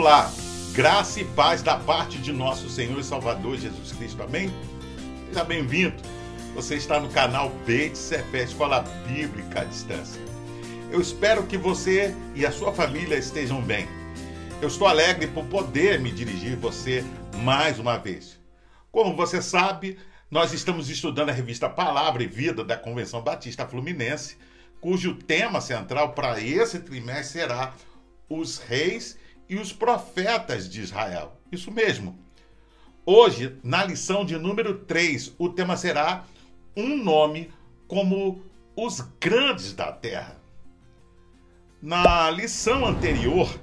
Olá, graça e paz da parte de nosso Senhor e Salvador Jesus Cristo, amém? Seja bem-vindo. Você está no canal B de Escola Bíblica à Distância. Eu espero que você e a sua família estejam bem. Eu estou alegre por poder me dirigir você mais uma vez. Como você sabe, nós estamos estudando a revista Palavra e Vida da Convenção Batista Fluminense, cujo tema central para esse trimestre será os reis e os profetas de Israel. Isso mesmo. Hoje, na lição de número 3, o tema será um nome como os grandes da terra. Na lição anterior,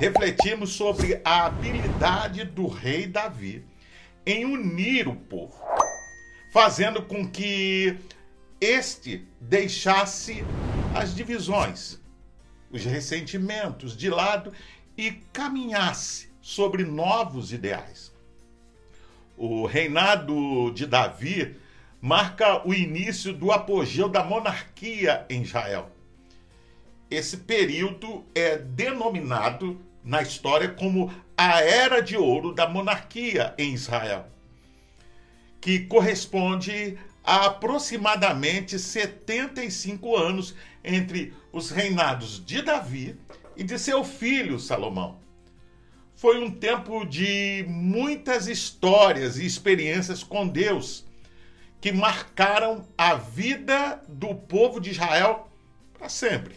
refletimos sobre a habilidade do rei Davi em unir o povo, fazendo com que este deixasse as divisões, os ressentimentos de lado e caminhasse sobre novos ideais. O reinado de Davi marca o início do apogeu da monarquia em Israel. Esse período é denominado na história como a Era de Ouro da Monarquia em Israel, que corresponde a aproximadamente 75 anos entre os reinados de Davi e de seu filho Salomão. Foi um tempo de muitas histórias e experiências com Deus que marcaram a vida do povo de Israel para sempre.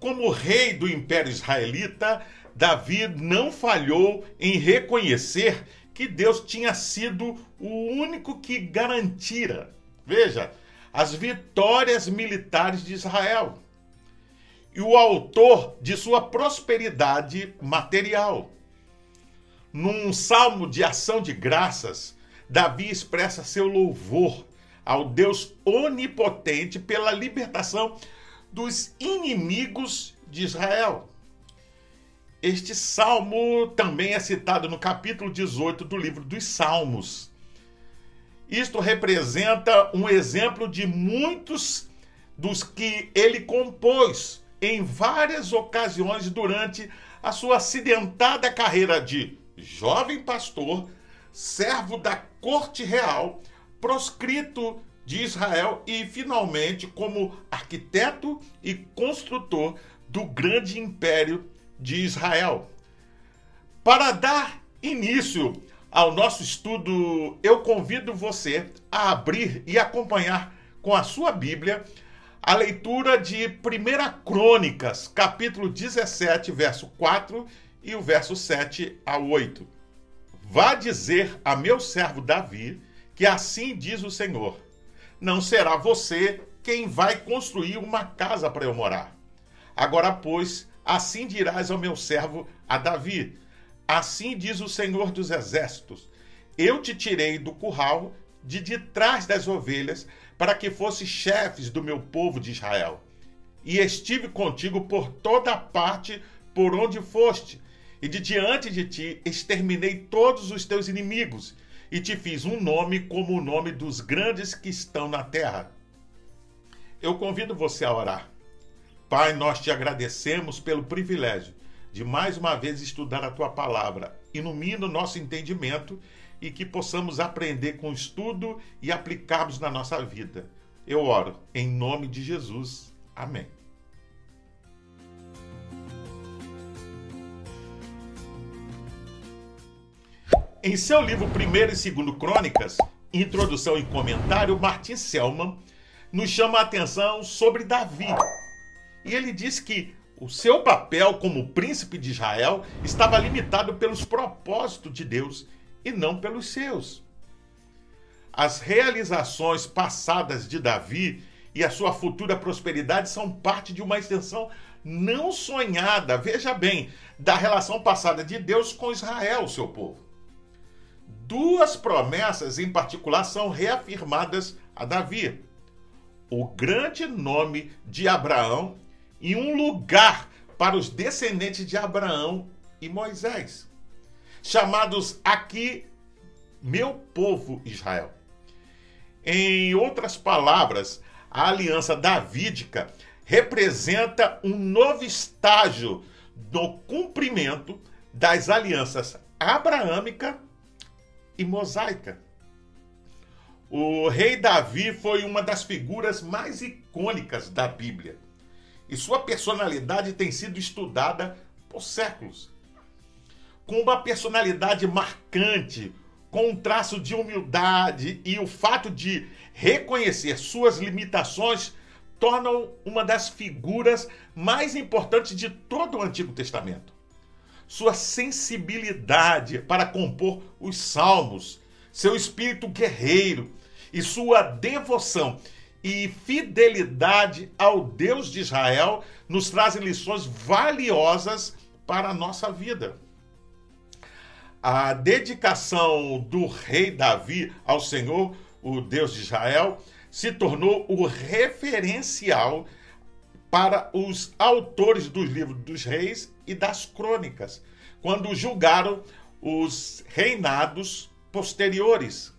Como rei do Império Israelita, Davi não falhou em reconhecer que Deus tinha sido o único que garantira, veja, as vitórias militares de Israel e o autor de sua prosperidade material. Num salmo de ação de graças, Davi expressa seu louvor ao Deus onipotente pela libertação dos inimigos de Israel. Este salmo também é citado no capítulo 18 do livro dos Salmos. Isto representa um exemplo de muitos dos que ele compôs em várias ocasiões durante a sua acidentada carreira de jovem pastor, servo da corte real, proscrito de Israel e finalmente como arquiteto e construtor do grande império de Israel. Para dar início ao nosso estudo, eu convido você a abrir e acompanhar com a sua Bíblia a leitura de 1 Crônicas, capítulo 17, verso 4 e o verso 7 a 8. Vá dizer a meu servo Davi que assim diz o Senhor: Não será você quem vai construir uma casa para eu morar. Agora, pois, assim dirás ao meu servo a Davi: Assim diz o Senhor dos exércitos: Eu te tirei do curral de de trás das ovelhas para que fosse chefes do meu povo de Israel. E estive contigo por toda parte por onde foste, e de diante de ti exterminei todos os teus inimigos, e te fiz um nome como o nome dos grandes que estão na terra. Eu convido você a orar. Pai, nós te agradecemos pelo privilégio de mais uma vez estudar a tua palavra. Ilumina o nosso entendimento e que possamos aprender com o estudo e aplicarmos na nossa vida. Eu oro em nome de Jesus. Amém. Em seu livro 1 e 2 Crônicas, Introdução e Comentário, Martin Selman nos chama a atenção sobre Davi. E ele diz que o seu papel como príncipe de Israel estava limitado pelos propósitos de Deus e não pelos seus. As realizações passadas de Davi e a sua futura prosperidade são parte de uma extensão não sonhada, veja bem, da relação passada de Deus com Israel, seu povo. Duas promessas em particular são reafirmadas a Davi: o grande nome de Abraão e um lugar para os descendentes de Abraão e Moisés chamados aqui meu povo Israel. Em outras palavras, a aliança davídica representa um novo estágio no cumprimento das alianças abraâmica e mosaica. O rei Davi foi uma das figuras mais icônicas da Bíblia e sua personalidade tem sido estudada por séculos. Com uma personalidade marcante, com um traço de humildade e o fato de reconhecer suas limitações, tornam uma das figuras mais importantes de todo o Antigo Testamento. Sua sensibilidade para compor os salmos, seu espírito guerreiro e sua devoção e fidelidade ao Deus de Israel nos trazem lições valiosas para a nossa vida. A dedicação do rei Davi ao Senhor, o Deus de Israel, se tornou o referencial para os autores dos livros dos reis e das crônicas, quando julgaram os reinados posteriores.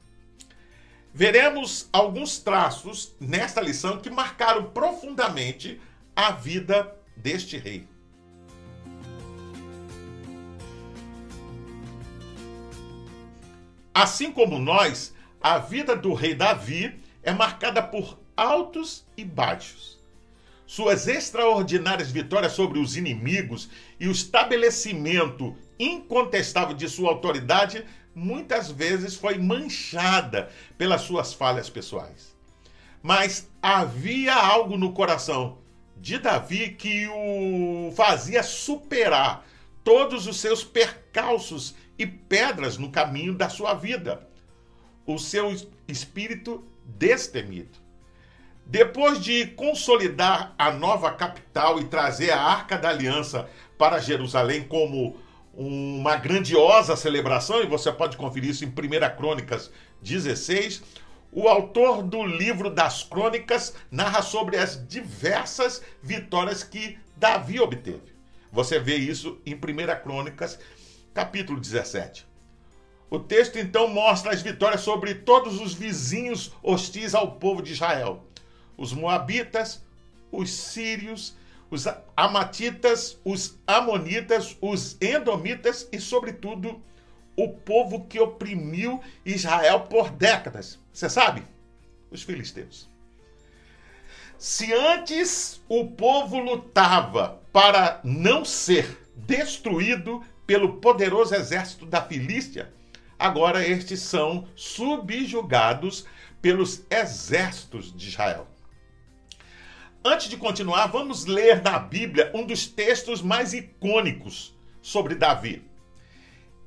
Veremos alguns traços nesta lição que marcaram profundamente a vida deste rei. Assim como nós, a vida do rei Davi é marcada por altos e baixos. Suas extraordinárias vitórias sobre os inimigos e o estabelecimento incontestável de sua autoridade muitas vezes foi manchada pelas suas falhas pessoais. Mas havia algo no coração de Davi que o fazia superar todos os seus percalços e pedras no caminho da sua vida. O seu espírito destemido. Depois de consolidar a nova capital e trazer a Arca da Aliança para Jerusalém como uma grandiosa celebração, e você pode conferir isso em 1 Crônicas 16. O autor do livro das Crônicas narra sobre as diversas vitórias que Davi obteve. Você vê isso em 1 Crônicas, capítulo 17. O texto então mostra as vitórias sobre todos os vizinhos hostis ao povo de Israel: os Moabitas, os Sírios, os Amatitas, os Amonitas, os Endomitas e, sobretudo, o povo que oprimiu Israel por décadas. Você sabe? Os filisteus. Se antes o povo lutava para não ser destruído pelo poderoso exército da Filístia, agora estes são subjugados pelos exércitos de Israel. Antes de continuar, vamos ler na Bíblia um dos textos mais icônicos sobre Davi.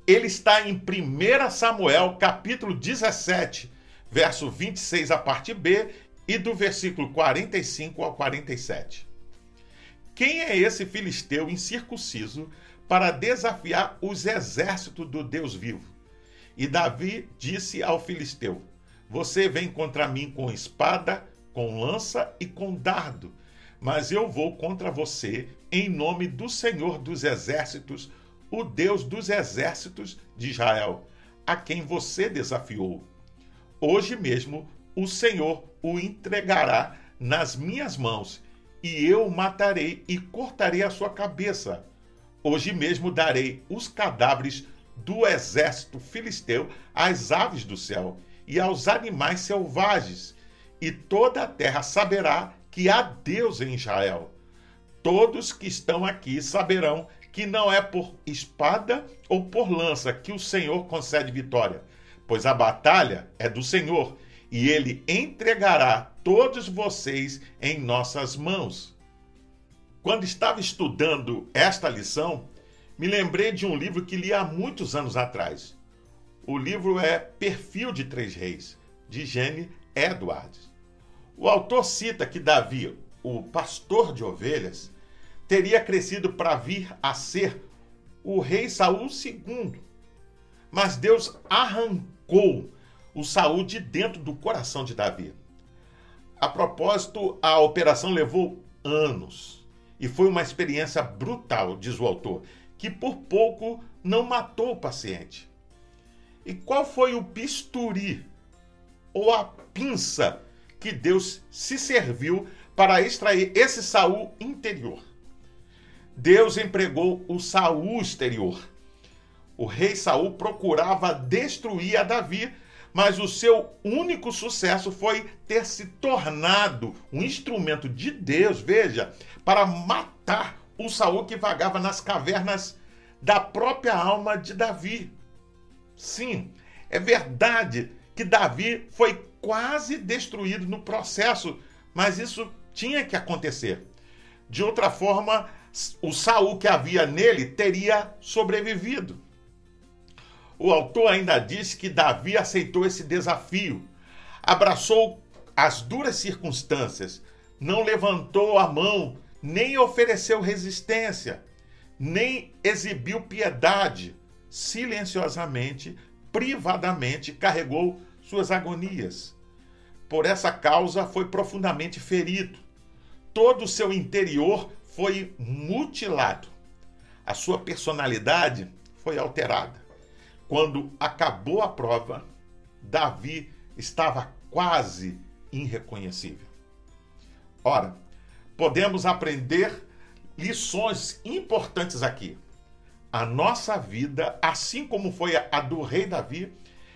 Ele está em 1 Samuel, capítulo 17, verso 26 a parte B e do versículo 45 ao 47. Quem é esse filisteu incircunciso para desafiar os exércitos do Deus vivo? E Davi disse ao filisteu: Você vem contra mim com espada, com lança e com dardo, mas eu vou contra você em nome do Senhor dos Exércitos, o Deus dos Exércitos de Israel, a quem você desafiou. Hoje mesmo o Senhor o entregará nas minhas mãos, e eu o matarei e cortarei a sua cabeça. Hoje mesmo darei os cadáveres do exército filisteu às aves do céu e aos animais selvagens e toda a terra saberá que há Deus em Israel. Todos que estão aqui saberão que não é por espada ou por lança que o Senhor concede vitória, pois a batalha é do Senhor e ele entregará todos vocês em nossas mãos. Quando estava estudando esta lição, me lembrei de um livro que li há muitos anos atrás. O livro é Perfil de Três Reis, de Jenny Edwards. O autor cita que Davi, o pastor de ovelhas, teria crescido para vir a ser o rei Saul II. Mas Deus arrancou o Saul de dentro do coração de Davi. A propósito, a operação levou anos e foi uma experiência brutal, diz o autor, que por pouco não matou o paciente. E qual foi o bisturi ou a pinça que Deus se serviu para extrair esse Saul interior. Deus empregou o Saul exterior. O rei Saul procurava destruir a Davi, mas o seu único sucesso foi ter se tornado um instrumento de Deus, veja, para matar o Saul que vagava nas cavernas da própria alma de Davi. Sim, é verdade que Davi foi quase destruído no processo, mas isso tinha que acontecer. De outra forma, o Saul que havia nele teria sobrevivido. O autor ainda diz que Davi aceitou esse desafio, abraçou as duras circunstâncias, não levantou a mão, nem ofereceu resistência, nem exibiu piedade, silenciosamente, privadamente carregou suas agonias. Por essa causa foi profundamente ferido. Todo o seu interior foi mutilado. A sua personalidade foi alterada. Quando acabou a prova, Davi estava quase irreconhecível. Ora, podemos aprender lições importantes aqui. A nossa vida, assim como foi a do rei Davi,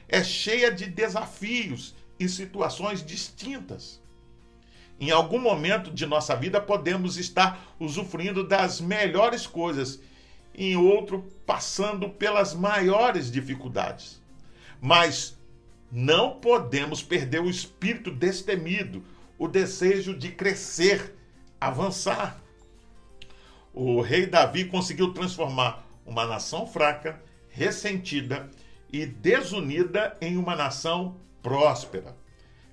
é cheia de desafios e situações distintas. Em algum momento de nossa vida podemos estar usufruindo das melhores coisas em outro passando pelas maiores dificuldades. Mas não podemos perder o espírito destemido, o desejo de crescer, avançar. O rei Davi conseguiu transformar uma nação fraca, ressentida e desunida em uma nação próspera,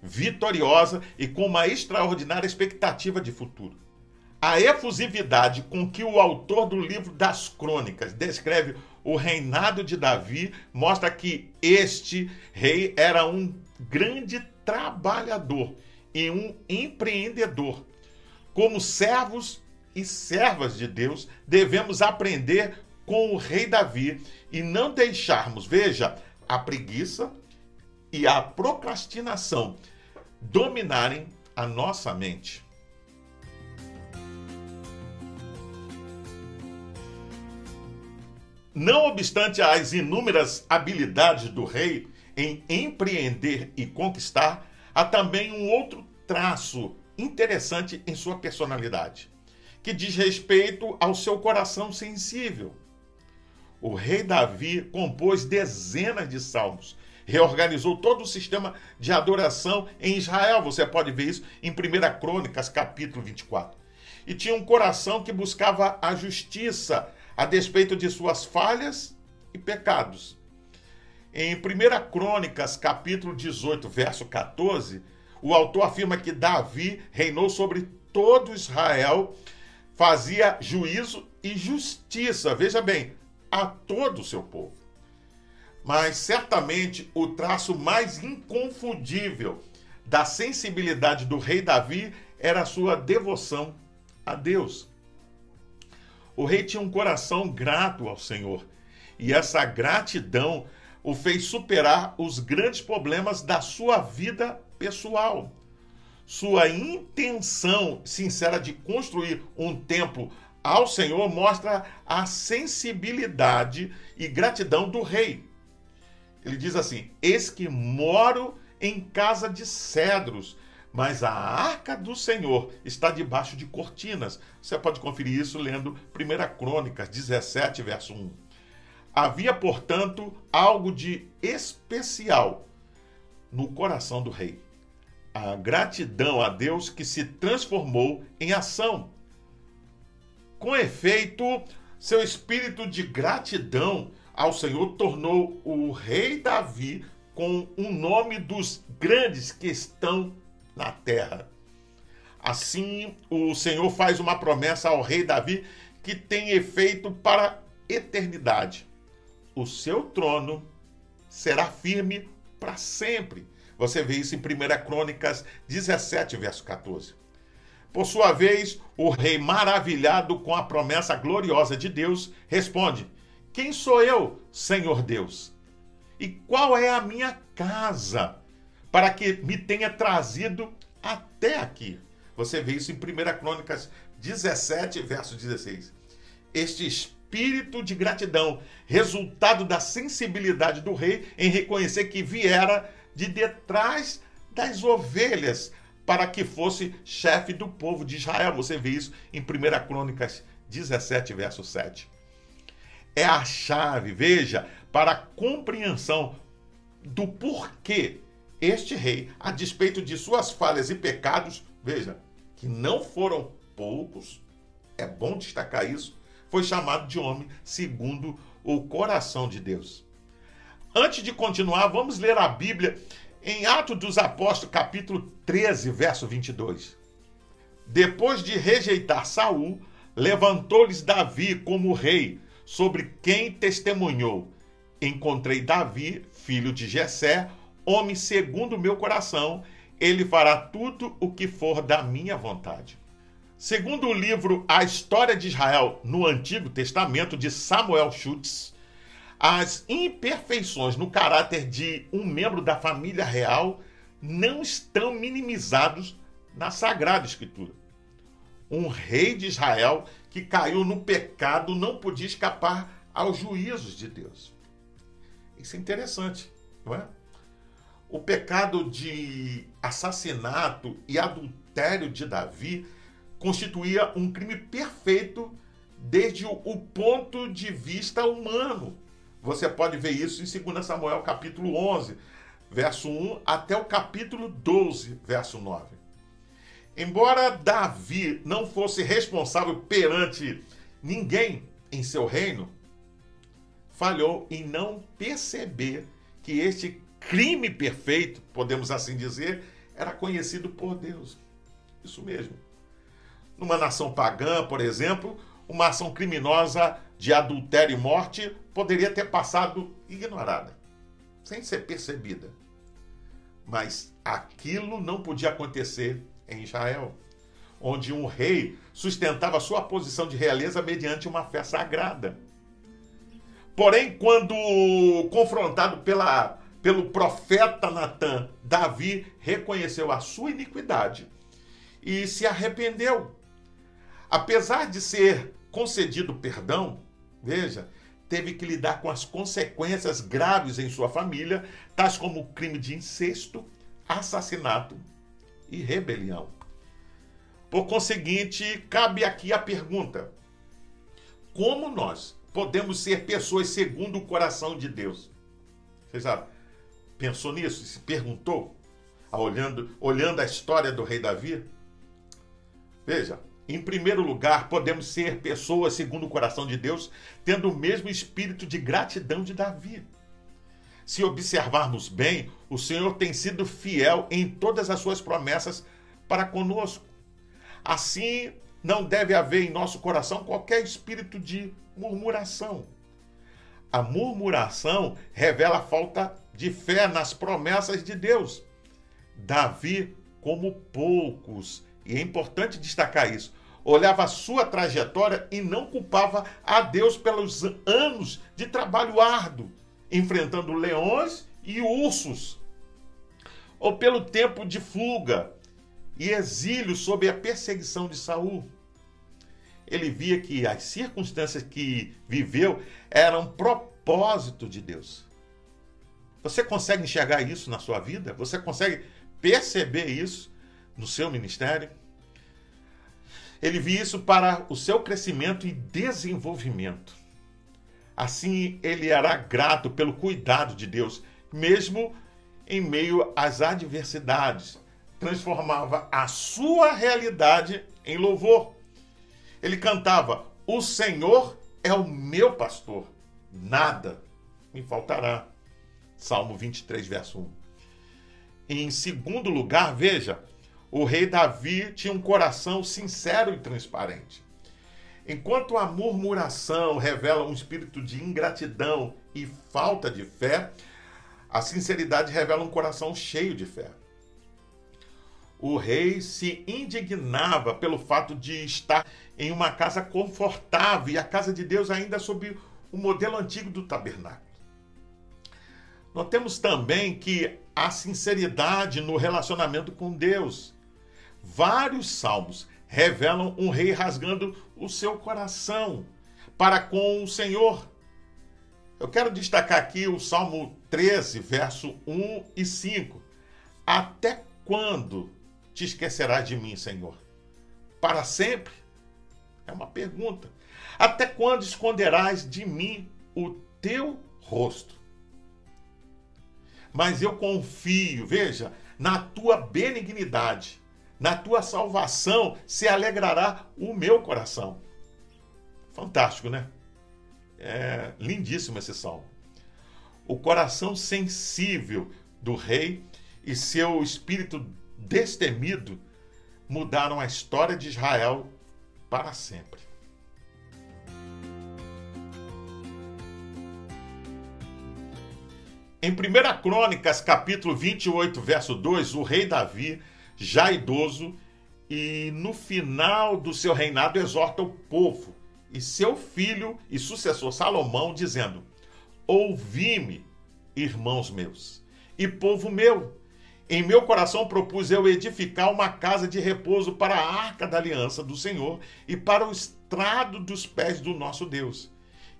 vitoriosa e com uma extraordinária expectativa de futuro. A efusividade com que o autor do livro das Crônicas descreve o reinado de Davi mostra que este rei era um grande trabalhador e um empreendedor. Como servos e servas de Deus, devemos aprender com o rei Davi e não deixarmos, veja, a preguiça e a procrastinação dominarem a nossa mente. Não obstante as inúmeras habilidades do rei em empreender e conquistar, há também um outro traço interessante em sua personalidade, que diz respeito ao seu coração sensível. O rei Davi compôs dezenas de salmos, reorganizou todo o sistema de adoração em Israel. Você pode ver isso em 1 Crônicas, capítulo 24. E tinha um coração que buscava a justiça, a despeito de suas falhas e pecados. Em 1 Crônicas, capítulo 18, verso 14, o autor afirma que Davi reinou sobre todo Israel, fazia juízo e justiça, veja bem, a todo o seu povo. Mas certamente o traço mais inconfundível da sensibilidade do rei Davi era a sua devoção a Deus. O rei tinha um coração grato ao Senhor. E essa gratidão o fez superar os grandes problemas da sua vida pessoal. Sua intenção sincera de construir um templo ao Senhor mostra a sensibilidade e gratidão do rei. Ele diz assim: Eis que moro em casa de cedros mas a arca do Senhor está debaixo de cortinas. Você pode conferir isso lendo 1 Crônicas 17, verso 1. Havia, portanto, algo de especial no coração do rei. A gratidão a Deus que se transformou em ação. Com efeito, seu espírito de gratidão ao Senhor tornou o rei Davi com um nome dos grandes que estão na terra. Assim, o Senhor faz uma promessa ao rei Davi que tem efeito para a eternidade. O seu trono será firme para sempre. Você vê isso em 1 Crônicas 17, verso 14. Por sua vez, o rei, maravilhado com a promessa gloriosa de Deus, responde: Quem sou eu, Senhor Deus? E qual é a minha casa para que me tenha trazido até aqui. Você vê isso em 1 Crônicas 17, verso 16. este espírito de gratidão, resultado da sensibilidade do rei em reconhecer que viera de detrás das ovelhas para que fosse chefe do povo de Israel. Você vê isso em 1 Crônicas 17, verso 7. É a chave, veja, para a compreensão do porquê este rei, a despeito de suas falhas e pecados, veja, que não foram poucos, é bom destacar isso, foi chamado de homem segundo o coração de Deus. Antes de continuar, vamos ler a Bíblia em Atos dos Apóstolos, capítulo 13, verso 22. Depois de rejeitar Saul, levantou-lhes Davi como rei, sobre quem testemunhou: Encontrei Davi, filho de Jessé, homem segundo o meu coração, ele fará tudo o que for da minha vontade. Segundo o livro A História de Israel no Antigo Testamento de Samuel Schutz, as imperfeições no caráter de um membro da família real não estão minimizados na Sagrada Escritura. Um rei de Israel que caiu no pecado não podia escapar aos juízos de Deus. Isso é interessante, não é? O pecado de assassinato e adultério de Davi constituía um crime perfeito desde o ponto de vista humano. Você pode ver isso em 2 Samuel capítulo 11, verso 1 até o capítulo 12, verso 9. Embora Davi não fosse responsável perante ninguém em seu reino, falhou em não perceber que este crime perfeito, podemos assim dizer, era conhecido por Deus. Isso mesmo. Numa nação pagã, por exemplo, uma ação criminosa de adultério e morte poderia ter passado ignorada, sem ser percebida. Mas aquilo não podia acontecer em Israel, onde um rei sustentava sua posição de realeza mediante uma fé sagrada. Porém, quando confrontado pela, pelo profeta Natan, Davi reconheceu a sua iniquidade e se arrependeu. Apesar de ser concedido perdão, veja, teve que lidar com as consequências graves em sua família, tais como o crime de incesto, assassinato e rebelião. Por conseguinte, cabe aqui a pergunta: como nós podemos ser pessoas segundo o coração de Deus? Você já pensou nisso? Se perguntou? Olhando, olhando a história do rei Davi? Veja, em primeiro lugar, podemos ser pessoas segundo o coração de Deus, tendo o mesmo espírito de gratidão de Davi. Se observarmos bem, o Senhor tem sido fiel em todas as suas promessas para conosco. Assim, não deve haver em nosso coração qualquer espírito de murmuração. A murmuração revela a falta de fé nas promessas de Deus. Davi, como poucos, e é importante destacar isso, olhava a sua trajetória e não culpava a Deus pelos anos de trabalho árduo, enfrentando leões e ursos, ou pelo tempo de fuga e exílio sob a perseguição de Saul. Ele via que as circunstâncias que viveu eram propósito de Deus. Você consegue enxergar isso na sua vida? Você consegue perceber isso no seu ministério? Ele via isso para o seu crescimento e desenvolvimento. Assim, ele era grato pelo cuidado de Deus, mesmo em meio às adversidades. Transformava a sua realidade em louvor. Ele cantava: O Senhor é o meu pastor, nada me faltará. Salmo 23, verso 1. Em segundo lugar, veja, o rei Davi tinha um coração sincero e transparente. Enquanto a murmuração revela um espírito de ingratidão e falta de fé, a sinceridade revela um coração cheio de fé. O rei se indignava pelo fato de estar em uma casa confortável e a casa de Deus ainda sob o modelo antigo do tabernáculo. Notemos também que há sinceridade no relacionamento com Deus. Vários salmos revelam um rei rasgando o seu coração, para com o Senhor. Eu quero destacar aqui o Salmo 13, verso 1 e 5. Até quando te esquecerás de mim, Senhor? Para sempre? É uma pergunta. Até quando esconderás de mim o teu rosto? Mas eu confio, veja, na tua benignidade, na tua salvação se alegrará o meu coração. Fantástico, né? É lindíssimo esse salmo. O coração sensível do rei e seu espírito destemido mudaram a história de Israel para sempre. Em 1 Crônicas, capítulo 28, verso 2, o rei Davi, já idoso, e no final do seu reinado exorta o povo e seu filho e sucessor Salomão, dizendo: Ouvi-me, irmãos meus, e povo meu. Em meu coração propus eu edificar uma casa de repouso para a arca da aliança do Senhor e para o estrado dos pés do nosso Deus.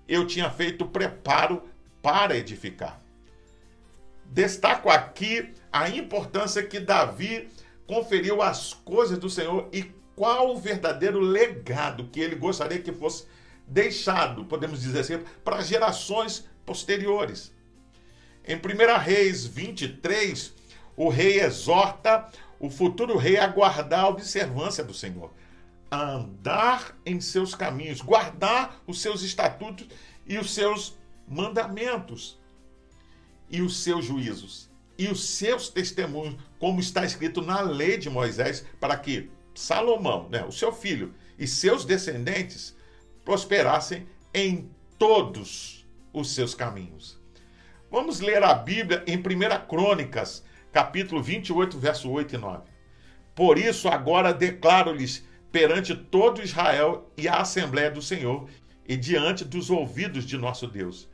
Eu tinha feito preparo para edificar. Destaco aqui a importância que Davi conferiu às coisas do Senhor e qual o verdadeiro legado que ele gostaria que fosse deixado, podemos dizer assim, para gerações posteriores. Em 1 Reis 23, o rei exorta o futuro rei a guardar a observância do Senhor, a andar em seus caminhos, guardar os seus estatutos e os seus mandamentos e os seus juízos e os seus testemunhos, como está escrito na lei de Moisés, para que Salomão, né, o seu filho, e seus descendentes prosperassem em todos os seus caminhos. Vamos ler a Bíblia em 1 Crônicas, capítulo 28, verso 8 e 9. Por isso agora declaro-lhes perante todo Israel e a Assembleia do Senhor e diante dos ouvidos de nosso Deus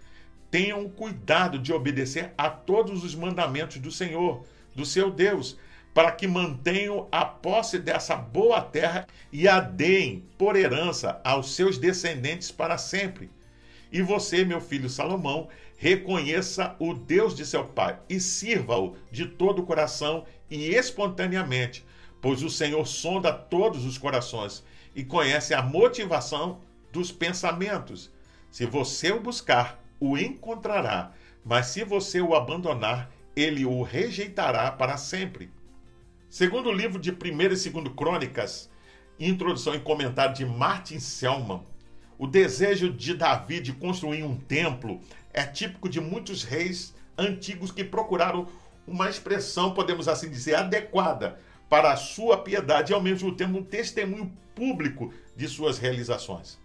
tenham cuidado de obedecer a todos os mandamentos do Senhor, do seu Deus, para que mantenham a posse dessa boa terra e a deem por herança aos seus descendentes para sempre. E você, meu filho Salomão, reconheça o Deus de seu pai e sirva-o de todo o coração e espontaneamente, pois o Senhor sonda todos os corações e conhece a motivação dos pensamentos. Se você o buscar, o encontrará, mas se você o abandonar, ele o rejeitará para sempre. Segundo o livro de 1 e 2 Crônicas, introdução e comentário de Martin Selman, o desejo de Davi de construir um templo é típico de muitos reis antigos que procuraram uma expressão, podemos assim dizer, adequada para a sua piedade e ao mesmo tempo um testemunho público de suas realizações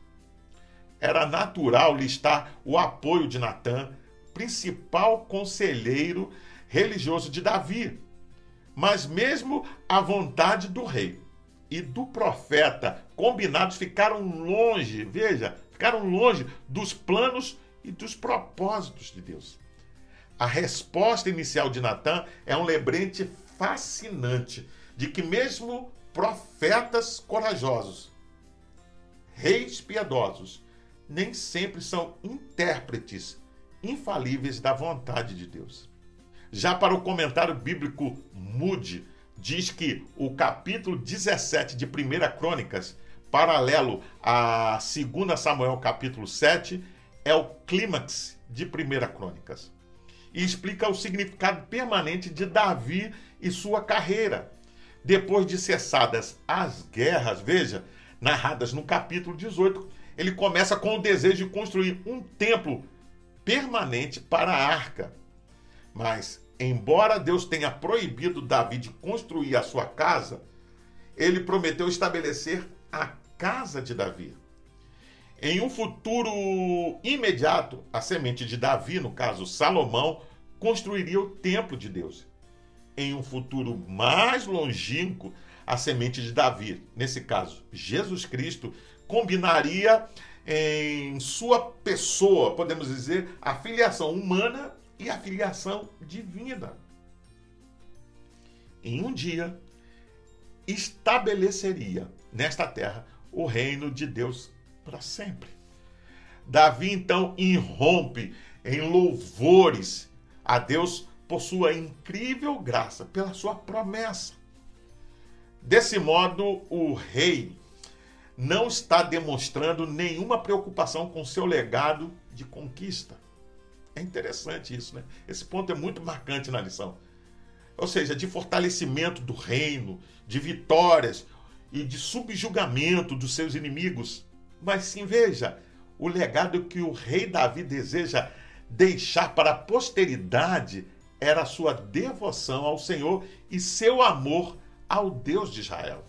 era natural listar o apoio de Natã, principal conselheiro religioso de Davi. Mas mesmo a vontade do rei e do profeta combinados ficaram longe, veja, ficaram longe dos planos e dos propósitos de Deus. A resposta inicial de Natã é um lembrete fascinante de que mesmo profetas corajosos, reis piedosos, nem sempre são intérpretes infalíveis da vontade de Deus. Já para o comentário bíblico Moody, diz que o capítulo 17 de 1 Crônicas, paralelo a 2 Samuel capítulo 7, é o clímax de 1 Crônicas. E explica o significado permanente de Davi e sua carreira. Depois de cessadas as guerras, veja, narradas no capítulo 18, ele começa com o desejo de construir um templo permanente para a arca. Mas, embora Deus tenha proibido Davi de construir a sua casa, ele prometeu estabelecer a casa de Davi. Em um futuro imediato, a semente de Davi, no caso Salomão, construiria o templo de Deus. Em um futuro mais longínquo, a semente de Davi, nesse caso Jesus Cristo, combinaria em sua pessoa, podemos dizer, a filiação humana e a filiação divina. Em um dia, estabeleceria nesta terra o reino de Deus para sempre. Davi então irrompe em louvores a Deus por sua incrível graça, pela sua promessa. Desse modo, o rei não está demonstrando nenhuma preocupação com seu legado de conquista. É interessante isso, né? Esse ponto é muito marcante na lição. Ou seja, de fortalecimento do reino, de vitórias e de subjugamento dos seus inimigos. Mas sim, veja, o legado que o rei Davi deseja deixar para a posteridade era sua devoção ao Senhor e seu amor ao Deus de Israel.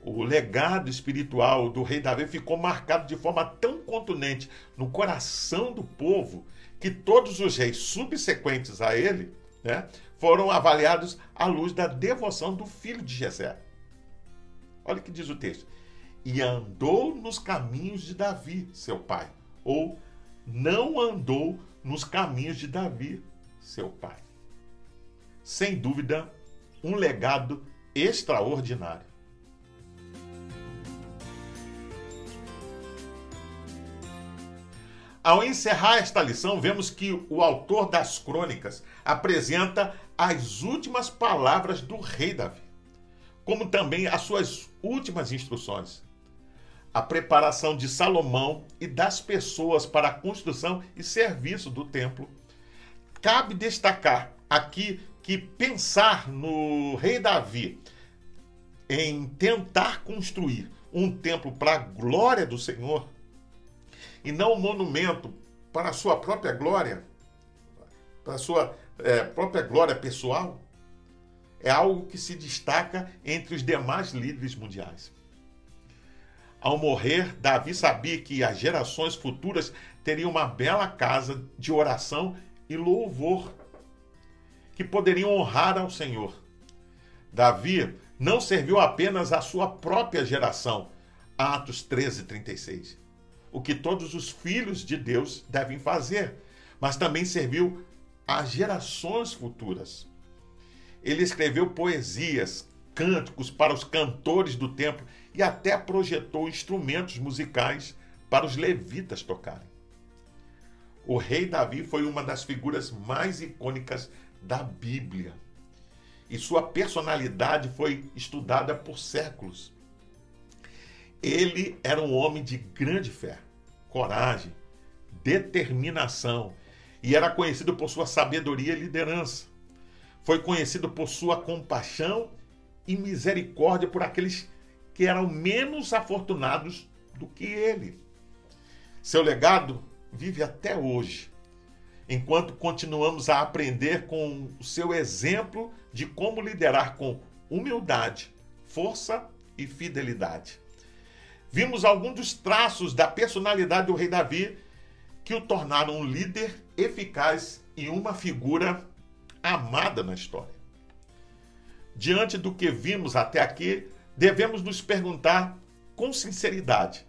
O legado espiritual do rei Davi ficou marcado de forma tão contundente no coração do povo que todos os reis subsequentes a ele né, foram avaliados à luz da devoção do filho de Jessé. Olha o que diz o texto. E andou nos caminhos de Davi, seu pai. Ou não andou nos caminhos de Davi, seu pai. Sem dúvida, um legado extraordinário. Ao encerrar esta lição, vemos que o autor das crônicas apresenta as últimas palavras do rei Davi, como também as suas últimas instruções. A preparação de Salomão e das pessoas para a construção e serviço do templo. Cabe destacar aqui que pensar no rei Davi em tentar construir um templo para a glória do Senhor e não um monumento para a sua própria glória, para a sua é, própria glória pessoal, é algo que se destaca entre os demais líderes mundiais. Ao morrer, Davi sabia que as gerações futuras teriam uma bela casa de oração e louvor, que poderiam honrar ao Senhor. Davi não serviu apenas à sua própria geração, Atos 13, 36 o que todos os filhos de Deus devem fazer, mas também serviu às gerações futuras. Ele escreveu poesias, cânticos para os cantores do templo e até projetou instrumentos musicais para os levitas tocarem. O rei Davi foi uma das figuras mais icônicas da Bíblia. E sua personalidade foi estudada por séculos. Ele era um homem de grande fé, coragem, determinação e era conhecido por sua sabedoria e liderança. Foi conhecido por sua compaixão e misericórdia por aqueles que eram menos afortunados do que ele. Seu legado vive até hoje, enquanto continuamos a aprender com o seu exemplo de como liderar com humildade, força e fidelidade vimos alguns dos traços da personalidade do rei Davi que o tornaram um líder eficaz e uma figura amada na história. Diante do que vimos até aqui, devemos nos perguntar com sinceridade: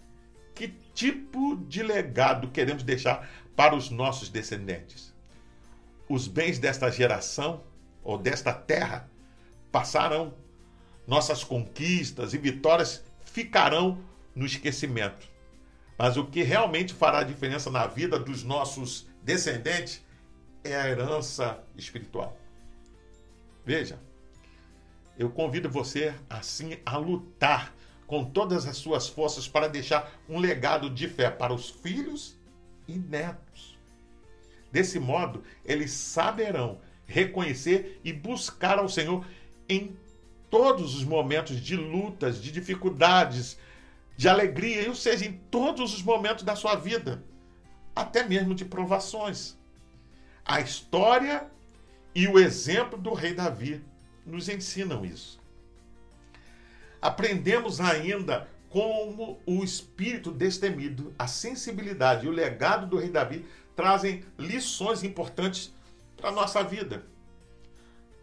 que tipo de legado queremos deixar para os nossos descendentes? Os bens desta geração ou desta terra passarão, nossas conquistas e vitórias ficarão no esquecimento. Mas o que realmente fará diferença na vida dos nossos descendentes é a herança espiritual. Veja, eu convido você assim a lutar com todas as suas forças para deixar um legado de fé para os filhos e netos. Desse modo, eles saberão reconhecer e buscar ao Senhor em todos os momentos de lutas, de dificuldades, de alegria, ou seja, em todos os momentos da sua vida, até mesmo de provações. A história e o exemplo do rei Davi nos ensinam isso. Aprendemos ainda como o espírito destemido, a sensibilidade e o legado do rei Davi trazem lições importantes para a nossa vida.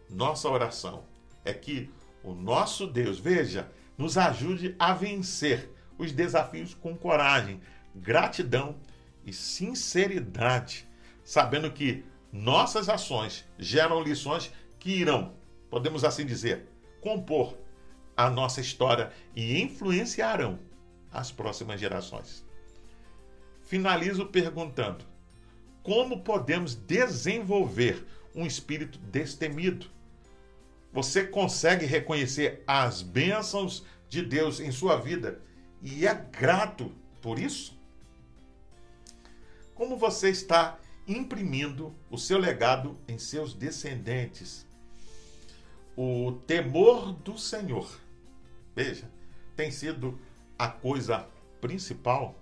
Nossa oração é que o nosso Deus, veja, nos ajude a vencer os desafios com coragem, gratidão e sinceridade, sabendo que nossas ações geram lições que irão, podemos assim dizer, compor a nossa história e influenciarão as próximas gerações. finalizo perguntando: como podemos desenvolver um espírito destemido? Você consegue reconhecer as bênçãos de Deus em sua vida e é grato por isso? Como você está imprimindo o seu legado em seus descendentes? O temor do Senhor, veja, tem sido a coisa principal.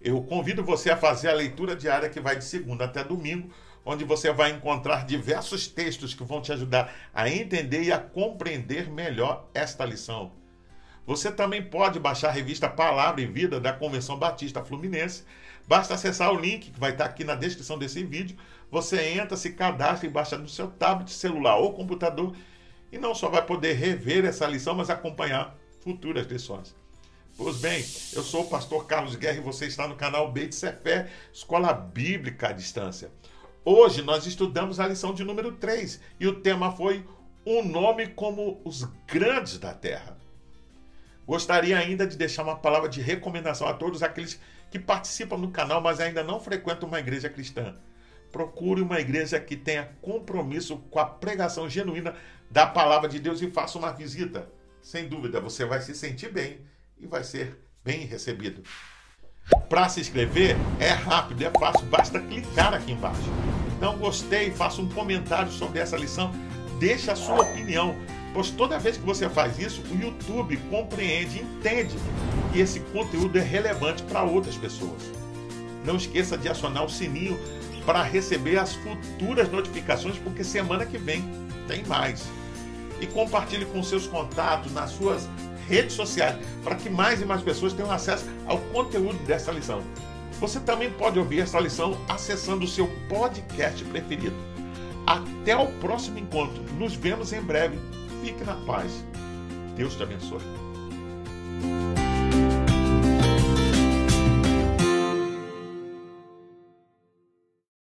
Eu convido você a fazer a leitura diária que vai de segunda até domingo, onde você vai encontrar diversos textos que vão te ajudar a entender e a compreender melhor esta lição. Você também pode baixar a revista Palavra e Vida da Convenção Batista Fluminense. Basta acessar o link que vai estar aqui na descrição desse vídeo. Você entra, se cadastra e baixa no seu tablet, celular ou computador e não só vai poder rever essa lição, mas acompanhar futuras lições. Pois bem, eu sou o pastor Carlos Guerra e você está no canal Beit Sefer, Escola Bíblica à Distância. Hoje nós estudamos a lição de número 3 e o tema foi Um nome como os grandes da terra. Gostaria ainda de deixar uma palavra de recomendação a todos aqueles que participam no canal, mas ainda não frequentam uma igreja cristã. Procure uma igreja que tenha compromisso com a pregação genuína da palavra de Deus e faça uma visita. Sem dúvida, você vai se sentir bem e vai ser bem recebido. Para se inscrever é rápido, é fácil, basta clicar aqui embaixo. Então gostei, faça um comentário sobre essa lição, deixe a sua opinião, pois toda vez que você faz isso, o YouTube compreende, entende que esse conteúdo é relevante para outras pessoas. Não esqueça de acionar o sininho para receber as futuras notificações, porque semana que vem tem mais. E compartilhe com seus contatos nas suas redes sociais, para que mais e mais pessoas tenham acesso ao conteúdo dessa lição. Você também pode ouvir essa lição acessando o seu podcast preferido. Até o próximo encontro. Nos vemos em breve. Fique na paz. Deus te abençoe.